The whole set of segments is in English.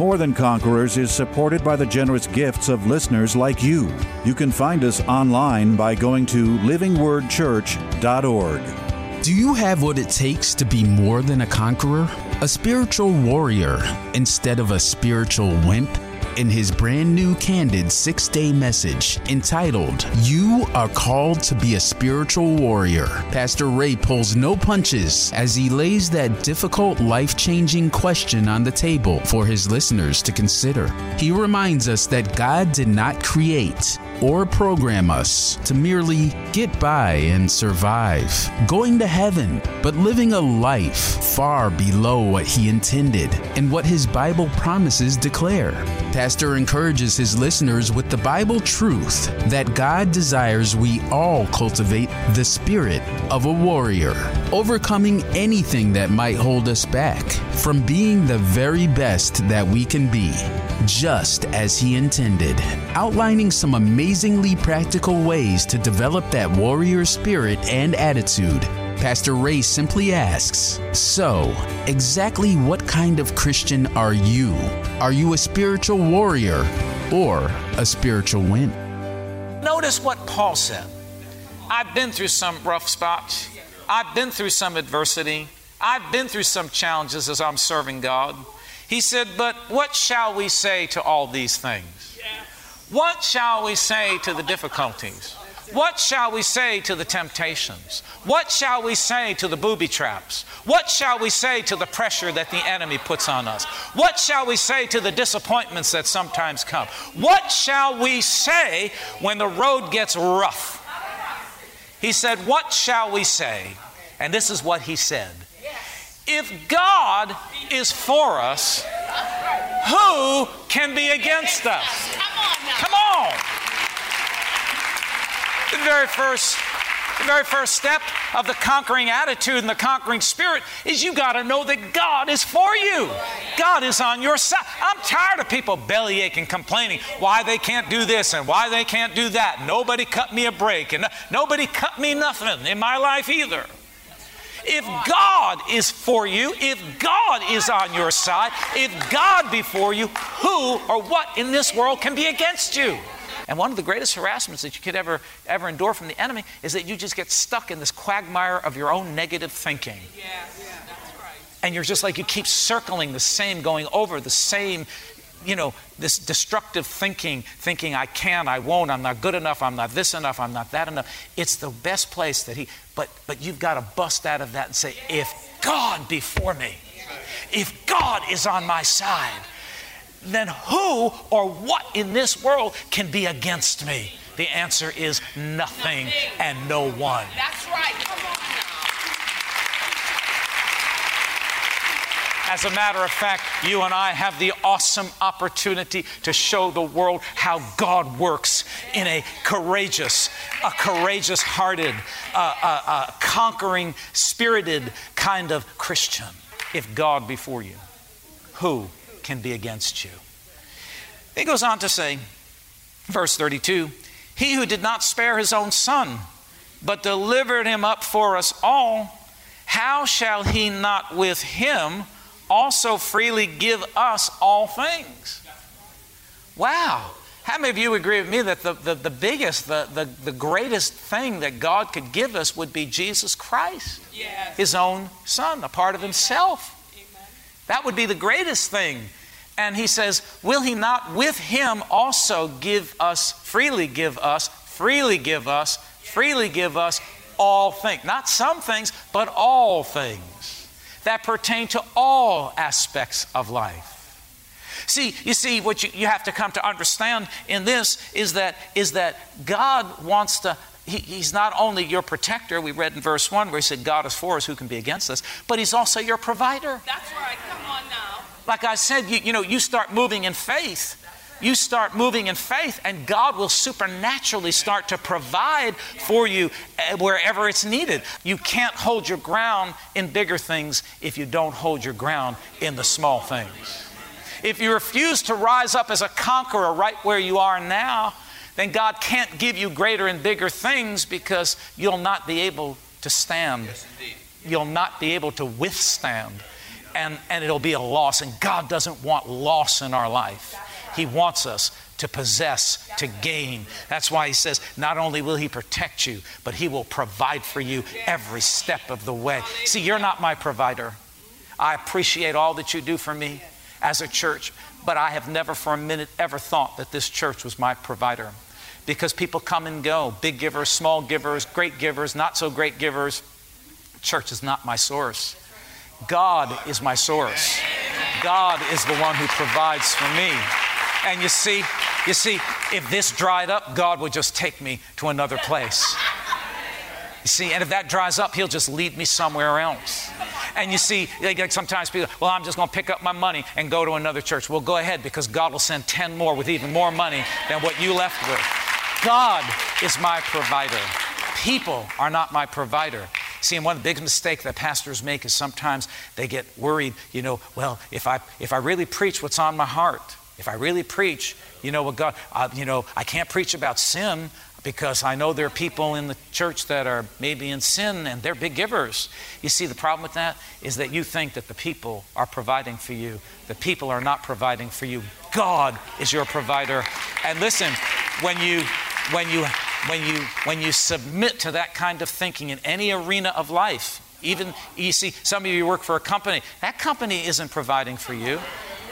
More Than Conquerors is supported by the generous gifts of listeners like you. You can find us online by going to livingwordchurch.org. Do you have what it takes to be more than a conqueror? A spiritual warrior instead of a spiritual wimp? In his brand new candid six day message entitled, You Are Called to Be a Spiritual Warrior. Pastor Ray pulls no punches as he lays that difficult, life changing question on the table for his listeners to consider. He reminds us that God did not create or program us to merely get by and survive, going to heaven, but living a life far below what He intended and what His Bible promises declare. Pastor encourages his listeners with the Bible truth that God desires we all cultivate the spirit of a warrior, overcoming anything that might hold us back from being the very best that we can be, just as He intended, outlining some amazingly practical ways to develop that warrior spirit and attitude Pastor Ray simply asks So, exactly what kind of Christian are you? Are you a spiritual warrior or a spiritual wimp? Notice what Paul said. I've been through some rough spots, I've been through some adversity, I've been through some challenges as I'm serving God. He said, But what shall we say to all these things? What shall we say to the difficulties? What shall we say to the temptations? What shall we say to the booby traps? What shall we say to the pressure that the enemy puts on us? What shall we say to the disappointments that sometimes come? What shall we say when the road gets rough? He said, What shall we say? And this is what he said If God is for us, who can be against us? Come on. The very first the very first step of the conquering attitude and the conquering spirit is you got to know that God is for you. God is on your side. I'm tired of people bellyaching, complaining why they can't do this and why they can't do that. Nobody cut me a break and nobody cut me nothing in my life either. If God is for you, if God is on your side, if God be for you, who or what in this world can be against you? And one of the greatest harassments that you could ever, ever endure from the enemy is that you just get stuck in this quagmire of your own negative thinking. Yeah, that's right. And you're just like, you keep circling the same, going over the same, you know, this destructive thinking, thinking I can, I won't, I'm not good enough, I'm not this enough, I'm not that enough. It's the best place that he, but, but you've got to bust out of that and say, if God be for me, if God is on my side, then who or what in this world can be against me? The answer is nothing, nothing. and no one. That's right. As a matter of fact, you and I have the awesome opportunity to show the world how God works in a courageous, a courageous hearted, a, a, a conquering, spirited kind of Christian. If God before you, who can be against you. He goes on to say, verse 32 He who did not spare his own son, but delivered him up for us all, how shall he not with him also freely give us all things? Wow. How many of you agree with me that the, the, the biggest, the, the, the greatest thing that God could give us would be Jesus Christ? Yes. His own Son, a part of Himself. Amen. That would be the greatest thing and he says, Will he not with him also give us, freely give us, freely give us, freely give us all things? Not some things, but all things that pertain to all aspects of life. See, you see, what you, you have to come to understand in this is that, is that God wants to he, he's not only your protector, we read in verse 1 where he said, God is for us, who can be against us, but he's also your provider. That's right, come on like I said, you, you know, you start moving in faith You start moving in faith, and God will supernaturally start to provide for you eh, wherever it's needed. You can't hold your ground in bigger things if you don't hold your ground in the small things. If you refuse to rise up as a conqueror right where you are now, then God can't give you greater and bigger things because you'll not be able to stand. Yes, you'll not be able to withstand. And, and it'll be a loss. And God doesn't want loss in our life. He wants us to possess, to gain. That's why He says, not only will He protect you, but He will provide for you every step of the way. See, you're not my provider. I appreciate all that you do for me as a church, but I have never for a minute ever thought that this church was my provider. Because people come and go big givers, small givers, great givers, not so great givers. Church is not my source. God is my source. God is the one who provides for me. And you see, you see, if this dried up, God would just take me to another place. You see, and if that dries up, He'll just lead me somewhere else. And you see, like sometimes people, well, I'm just going to pick up my money and go to another church. Well, go ahead because God will send 10 more with even more money than what you left with. God is my provider. People are not my provider. See, and one of the big mistakes that pastors make is sometimes they get worried, you know, well, if I, if I really preach what's on my heart, if I really preach, you know what God, uh, you know, I can't preach about sin because I know there are people in the church that are maybe in sin and they're big givers. You see, the problem with that is that you think that the people are providing for you. The people are not providing for you. God is your provider. And listen, when you when you when you when you submit to that kind of thinking in any arena of life, even you see some of you work for a company, that company isn't providing for you.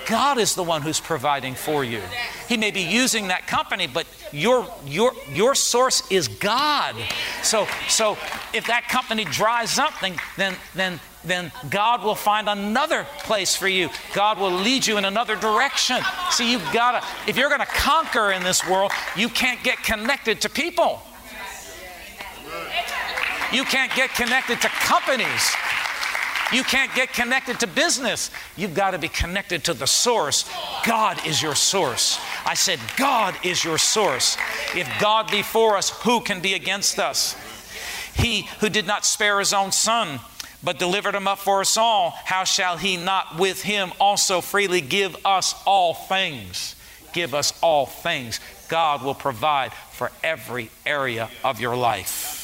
God is the one who's providing for you. He may be using that company, but your, your, your source is God. So, so if that company dries up, then, then, then, then God will find another place for you. God will lead you in another direction. See, you've got to, if you're going to conquer in this world, you can't get connected to people. You can't get connected to companies. You can't get connected to business. You've got to be connected to the source. God is your source. I said, God is your source. If God be for us, who can be against us? He who did not spare his own son, but delivered him up for us all, how shall he not with him also freely give us all things? Give us all things. God will provide for every area of your life.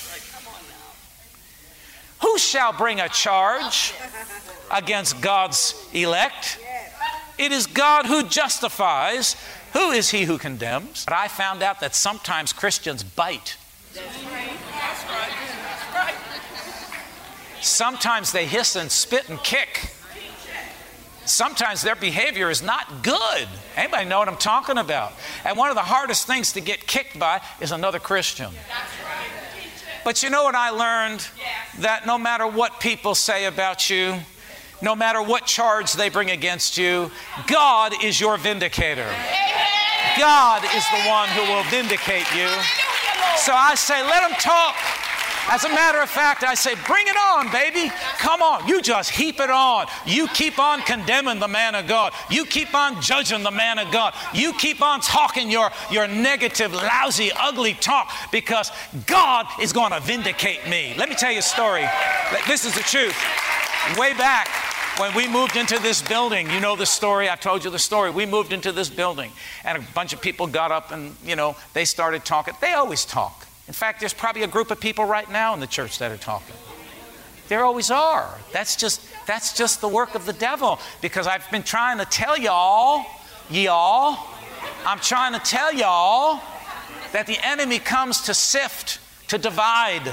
Who shall bring a charge against God's elect? It is God who justifies. Who is he who condemns? But I found out that sometimes Christians bite. Sometimes they hiss and spit and kick. Sometimes their behavior is not good. Anybody know what I'm talking about? And one of the hardest things to get kicked by is another Christian. But you know what I learned? That no matter what people say about you, no matter what charge they bring against you, God is your vindicator. God is the one who will vindicate you. So I say, let them talk. As a matter of fact, I say, bring it on, baby. Come on. You just heap it on. You keep on condemning the man of God. You keep on judging the man of God. You keep on talking your, your negative, lousy, ugly talk because God is going to vindicate me. Let me tell you a story. This is the truth. Way back, when we moved into this building, you know the story, I told you the story. We moved into this building and a bunch of people got up and, you know, they started talking. They always talk. In fact, there's probably a group of people right now in the church that are talking. There always are. That's just that's just the work of the devil because I've been trying to tell y'all, y'all, I'm trying to tell y'all that the enemy comes to sift, to divide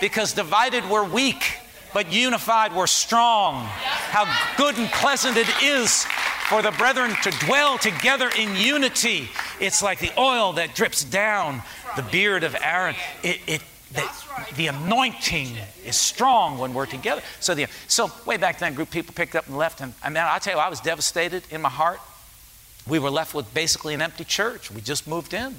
because divided we're weak, but unified we're strong. How good and pleasant it is for the brethren to dwell together in unity. It's like the oil that drips down the beard of Aaron. It, it the, the, anointing is strong when we're together. So, the, so way back then, group people picked up and left, and I mean, I tell you, I was devastated in my heart. We were left with basically an empty church. We just moved in,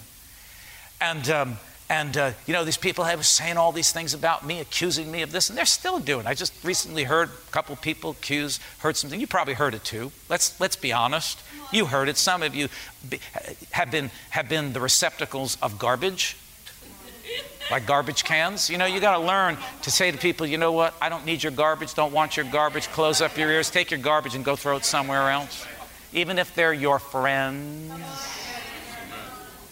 and um, And, uh, you know, these people have been saying all these things about me, accusing me of this, and they're still doing it. I just recently heard a couple people accuse, heard something. You probably heard it too. Let's, let's be honest. You heard it. Some of you be, have, been, have been the receptacles of garbage, like garbage cans. You know, you got to learn to say to people, you know what? I don't need your garbage, don't want your garbage. Close up your ears, take your garbage and go throw it somewhere else. Even if they're your friends.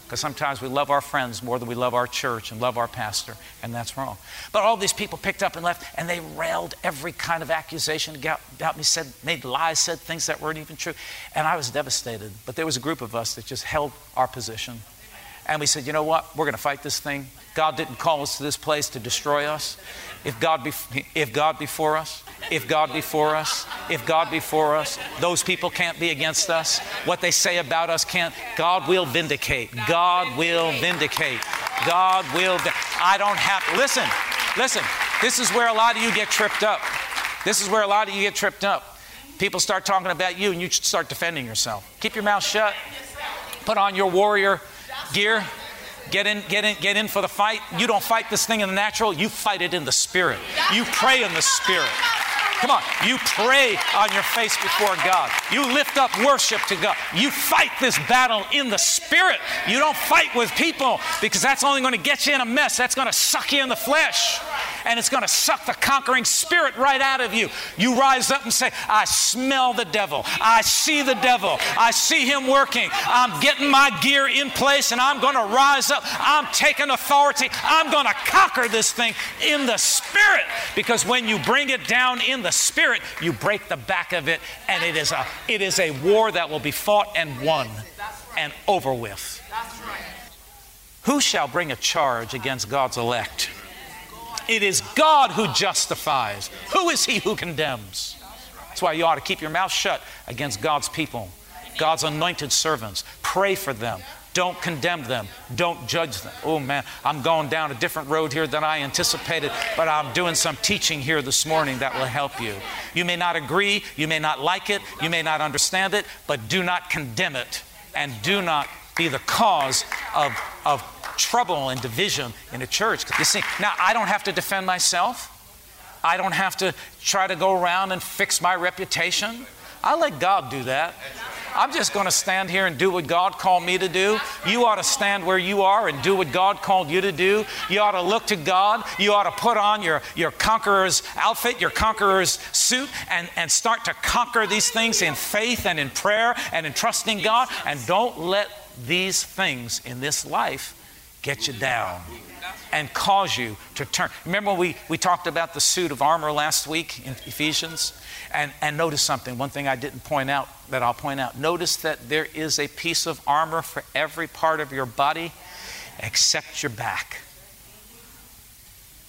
Because sometimes we love our friends more than we love our church and love our pastor, and that's wrong. But all these people picked up and left, and they railed every kind of accusation about me, said, made lies, said things that weren't even true. And I was devastated. But there was a group of us that just held our position. And we said, you know what? We're going to fight this thing. God didn't call us to this place to destroy us. If God be, if God be for us, if God be for us, if God be for us, those people can't be against us. What they say about us can't. God will vindicate. God will vindicate. God will. I don't have. Listen, listen. This is where a lot of you get tripped up. This is where a lot of you get tripped up. People start talking about you and you start defending yourself. Keep your mouth shut. Put on your warrior gear. Get in, get in, get in for the fight. You don't fight this thing in the natural, you fight it in the spirit. You pray in the spirit. Come on. You pray on your face before God. You lift up worship to God. You fight this battle in the spirit. You don't fight with people because that's only going to get you in a mess. That's going to suck you in the flesh and it's going to suck the conquering spirit right out of you. You rise up and say, I smell the devil. I see the devil. I see him working. I'm getting my gear in place and I'm going to rise up. I'm taking authority. I'm going to conquer this thing in the spirit because when you bring it down in the spirit, you break the back of it and it is a, it is a war that will be fought and won and over with. Who shall bring a charge against God's elect? It is God who justifies. Who is he who condemns? That's why you ought to keep your mouth shut against God's people, God's anointed servants. Pray for them. Don't condemn them. Don't judge them. Oh man, I'm going down a different road here than I anticipated, but I'm doing some teaching here this morning that will help you. You may not agree, you may not like it, you may not understand it, but do not condemn it and do not be the cause of, of trouble and division in a church. You see, now I don't have to defend myself. I don't have to try to go around and fix my reputation. I let God do that. I'm just going to stand here and do what God called me to do. You ought to stand where you are and do what God called you to do. You ought to look to God. You ought to put on your, your conqueror's outfit, your conqueror's suit, and, and start to conquer these things in faith and in prayer and in trusting God. And don't let these things in this life get you down and cause you to turn. Remember, we, we talked about the suit of armor last week in Ephesians? And, and notice something, one thing I didn't point out that I'll point out. Notice that there is a piece of armor for every part of your body except your back.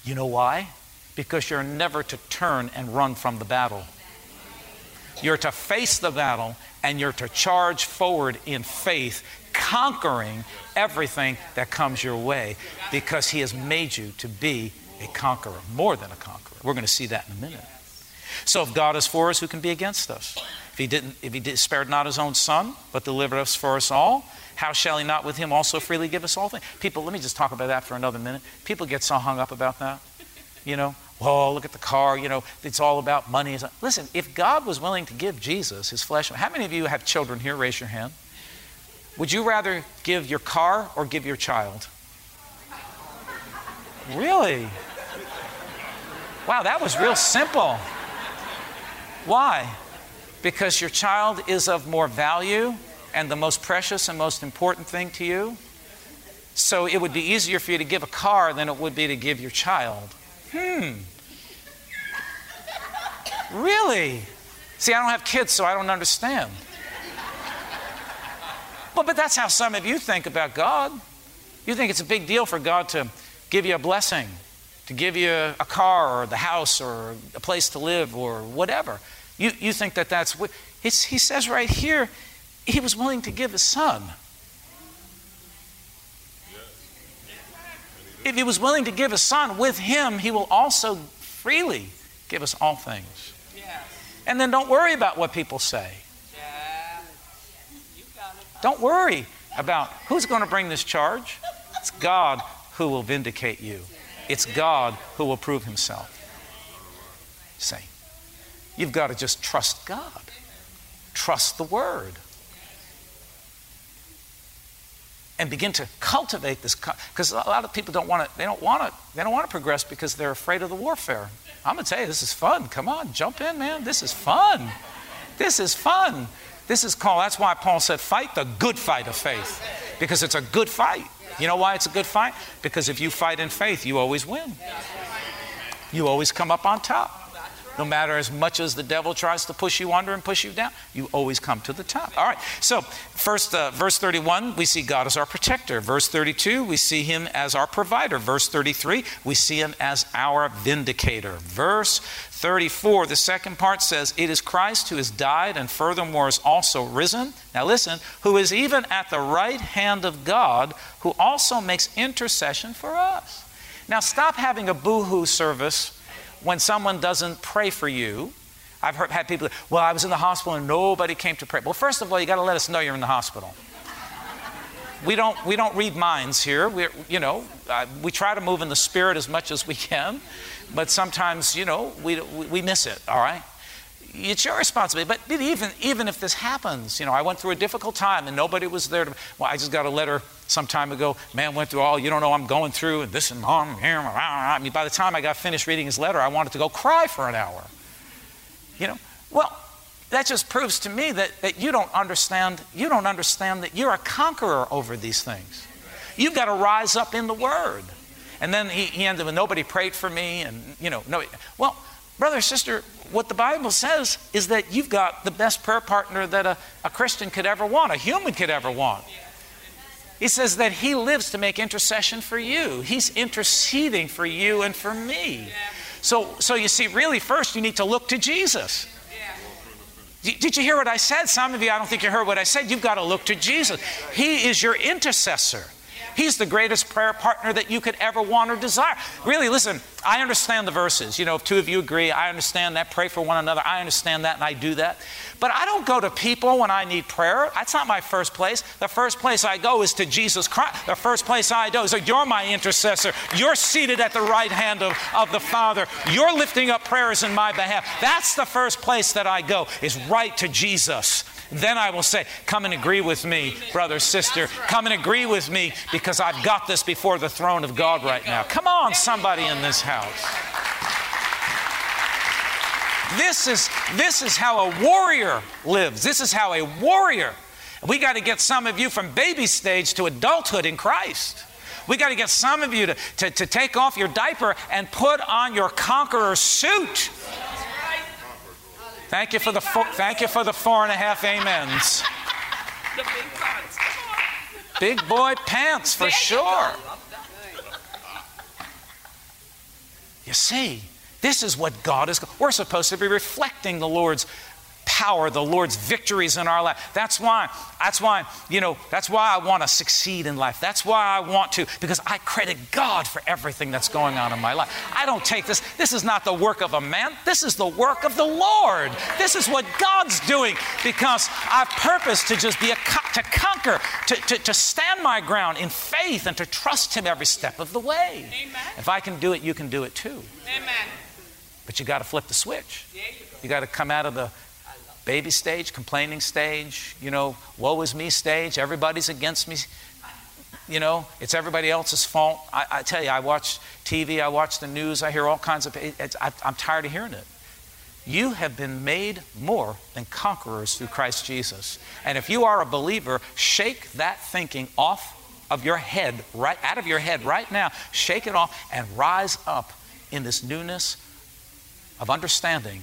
You know why? Because you're never to turn and run from the battle. You're to face the battle and you're to charge forward in faith, conquering everything that comes your way because He has made you to be a conqueror, more than a conqueror. We're going to see that in a minute. So if God is for us, who can be against us? If he didn't, if he did, spared not his own son, but delivered us for us all, how shall he not with him also freely give us all things? People, let me just talk about that for another minute. People get so hung up about that. You know, oh, look at the car, you know, it's all about money. Listen, if God was willing to give Jesus his flesh, how many of you have children here? Raise your hand. Would you rather give your car or give your child? Really? Wow, that was real simple. Why? Because your child is of more value and the most precious and most important thing to you. So it would be easier for you to give a car than it would be to give your child. Hmm. Really? See, I don't have kids, so I don't understand. Well, but that's how some of you think about God. You think it's a big deal for God to give you a blessing, to give you a car or the house or a place to live or whatever. You, you think that that's what. he says right here, he was willing to give his son. If he was willing to give his son, with him, he will also freely give us all things. And then don't worry about what people say. Don't worry about who's going to bring this charge. It's God who will vindicate you. It's God who will prove himself. Say, you've got to just trust God. Trust the word. and begin to cultivate this because a lot of people don't want to they don't want to they don't want to progress because they're afraid of the warfare i'm going to tell you this is fun come on jump in man this is fun this is fun this is called that's why paul said fight the good fight of faith. Because it's a good fight. You know why it's a good fight? Because if you fight in faith you always win. You always come up on top no matter as much as the devil tries to push you under and push you down, you always come to the top. All right. So, first, uh, verse 31, we see God as our protector. Verse 32, we see him as our provider. Verse 33, we see him as our vindicator. Verse 34, the second part says, It is Christ who has died and furthermore is also risen. Now listen, who is even at the right hand of God, who also makes intercession for us. Now stop having a boo hoo service when someone doesn't pray for you. I've heard, had people, well, I was in the hospital and nobody came to pray. Well, first of all, you got to let us know you're in the hospital. we don't, we don't read minds here. We're, you know, uh, we try to move in the spirit as much as we can, but sometimes, you know, we, we miss it, all right? It's your responsibility. But even, even if this happens, you know, I went through a difficult time and nobody was there to, well, I just got a letter some time ago. Man went through all, you don't know I'm going through and this and on. I mean, by the time I got finished reading his letter, I wanted to go cry for an hour. You know, well, that just proves to me that, that you don't understand, you don't understand that you're a conqueror over these things. You've got to rise up in the Word. And then he, he ended with, nobody prayed for me, and, you know, no. Well, brother, sister, what the Bible says is that you've got the best prayer partner that a, a Christian could ever want, a human could ever want. He says that He lives to make intercession for you. He's interceding for you and for me. So, so you see, really, first you need to look to Jesus. Did you hear what I said? Some of you, I don't think you heard what I said. You've got to look to Jesus. He is your intercessor. He's the greatest prayer partner that you could ever want or desire. Really, listen, I understand the verses. You know, if two of you agree, I understand that. Pray for one another. I understand that and I do that. But I don't go to people when I need prayer. That's not my first place. The first place I go is to Jesus Christ. The first place I go is like, You're my intercessor. You're seated at the right hand of, of the Father. You're lifting up prayers in my behalf. That's the first place that I go, is right to Jesus. Then I will say, Come and agree with me, brother, sister. Come and agree with me because I've got this before the throne of God right now. Come on, somebody in this house. This is, this is how a warrior lives. This is how a warrior. We got to get some of you from baby stage to adulthood in Christ. We got to get some of you to, to, to take off your diaper and put on your conqueror suit. Thank you for the four, thank you for the four and a half amens. Big boy pants for sure. You see, this is what God is. We're supposed to be reflecting the Lord's power, the Lord's victories in our life. That's why, that's why, you know, that's why I want to succeed in life. That's why I want to, because I credit God for everything that's going on in my life. I don't take this, this is not the work of a man, this is the work of the Lord. This is what God's doing because I've purposed to just be a, to conquer, to, to, to stand my ground in faith and to trust Him every step of the way. Amen. If I can do it, you can do it too. Amen. But you got to flip the switch. You got to come out of the baby stage, complaining stage, you know, woe is me stage, everybody's against me. You know, it's everybody else's fault. I, I tell you, I watch TV, I watch the news, I hear all kinds of. I, I'm tired of hearing it. You have been made more than conquerors through Christ Jesus. And if you are a believer, shake that thinking off of your head, right out of your head right now. Shake it off and rise up in this newness of understanding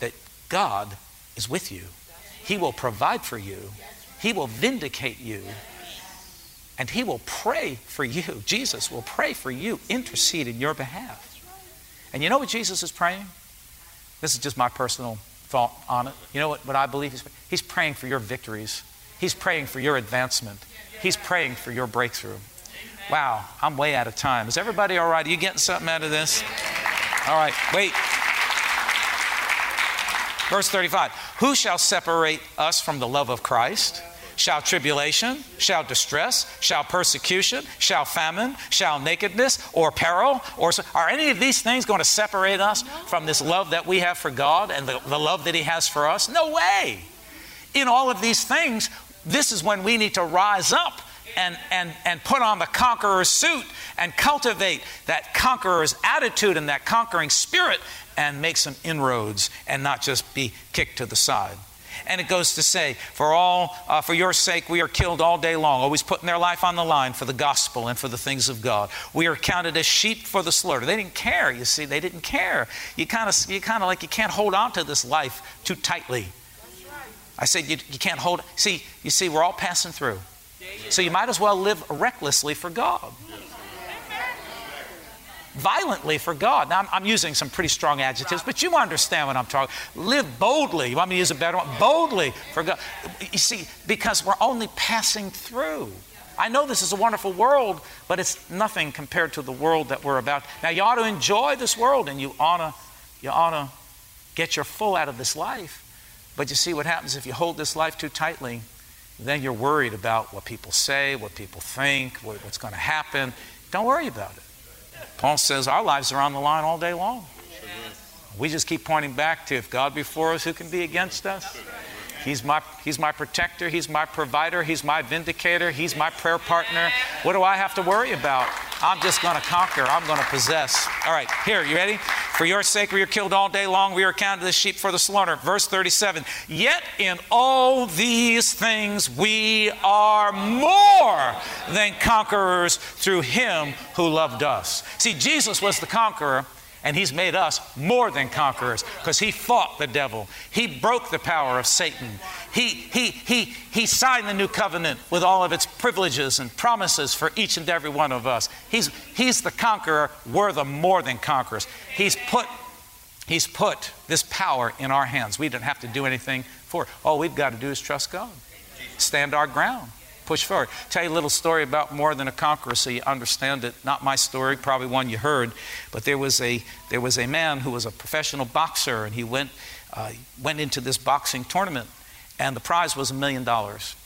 that God is with you. He will provide for you. He will vindicate you. And He will pray for you. Jesus will pray for you, intercede in your behalf. And you know what Jesus is praying? This is just my personal thought on it. You know what, what I believe? He's, he's praying for your victories, He's praying for your advancement, He's praying for your breakthrough. Wow, I'm way out of time. Is everybody all right? Are you getting something out of this? All right, wait. Verse 35 Who shall separate us from the love of Christ? Shall tribulation, shall distress, shall persecution, shall famine, shall nakedness, or peril, or are any of these things going to separate us from this love that we have for God and the, the love that He has for us? No way. In all of these things, this is when we need to rise up and, and, and put on the conqueror's suit and cultivate that conqueror's attitude and that conquering spirit and make some inroads and not just be kicked to the side. And it goes to say, for all, uh, for your sake, we are killed all day long, always putting their life on the line for the gospel and for the things of God. We are counted as sheep for the slaughter. They didn't care. You see, they didn't care. You kind of, you kind of like you can't hold on to this life too tightly. I said you, you can't hold. See, you see, we're all passing through. So you might as well live recklessly for God. Violently for God. Now, I'm, I'm, using some pretty strong adjectives, but you understand what I'm talking. Live boldly. You want me to use a better one? Boldly for God. You see, because we're only passing through. I know this is a wonderful world, but it's nothing compared to the world that we're about. Now, you ought to enjoy this world, and you ought to, you ought to get your full out of this life. But you see what happens if you hold this life too tightly? Then you're worried about what people say, what people think, what's going to happen. Don't worry about it. Paul says our lives are on the line all day long. We just keep pointing back to if God be for us, who can be against us? He's my, he's my protector. He's my provider. He's my vindicator. He's my prayer partner. What do I have to worry about? I'm just going to conquer. I'm going to possess. All right, here, you ready? For your sake, we are killed all day long. We are counted as sheep for the slaughter. Verse 37 Yet in all these things we are more than conquerors through him who loved us. See, Jesus was the conqueror and He's made us more than conquerors because He fought the devil. He broke the power of Satan. He, he, he, he signed the new covenant with all of its privileges and promises for each and every one of us. He's, he's the conqueror. We're the more than conquerors. He's put, he's put this power in our hands. We don't have to do anything for it. All we've got to do is trust God, stand our ground push forward. Tell you a little story about more than a conqueror so you understand it. Not my story, probably one you heard, but there was a there was a man who was a professional boxer, and he went uh, went into this boxing tournament, and the prize was a million dollars,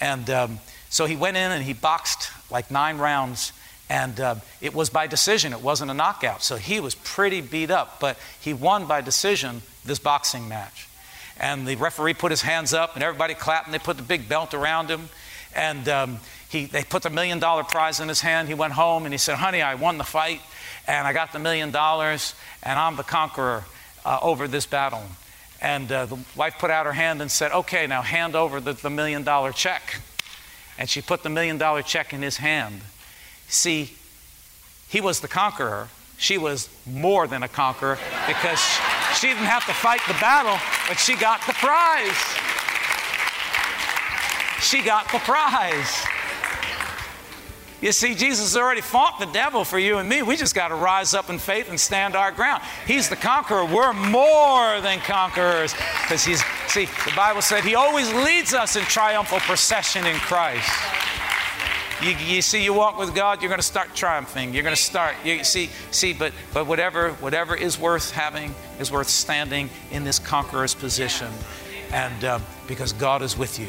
and um, so he went in and he boxed like nine rounds. And uh, it was by decision, it wasn't a knockout. So he was pretty beat up, but he won by decision this boxing match. And the referee put his hands up, and everybody clapped, and they put the big belt around him. And um, he, they put the million dollar prize in his hand. He went home and he said, Honey, I won the fight and I got the million dollars and I'm the conqueror uh, over this battle. And uh, the wife put out her hand and said, Okay, now hand over the, the million dollar check. And she put the million dollar check in his hand. See, he was the conqueror. She was more than a conqueror because she didn't have to fight the battle, but she got the prize she got the prize. You see, Jesus already fought the devil for you and me. We just got to rise up in faith and stand our ground. He's the conqueror. We're more than conquerors. Because he's, see, the Bible said he always leads us in triumphal procession in Christ. You, you, see, you walk with God, you're going to start triumphing. You're going to start. You see, see, but but whatever whatever is worth having is worth standing in this conqueror's position, and um, because God is with you.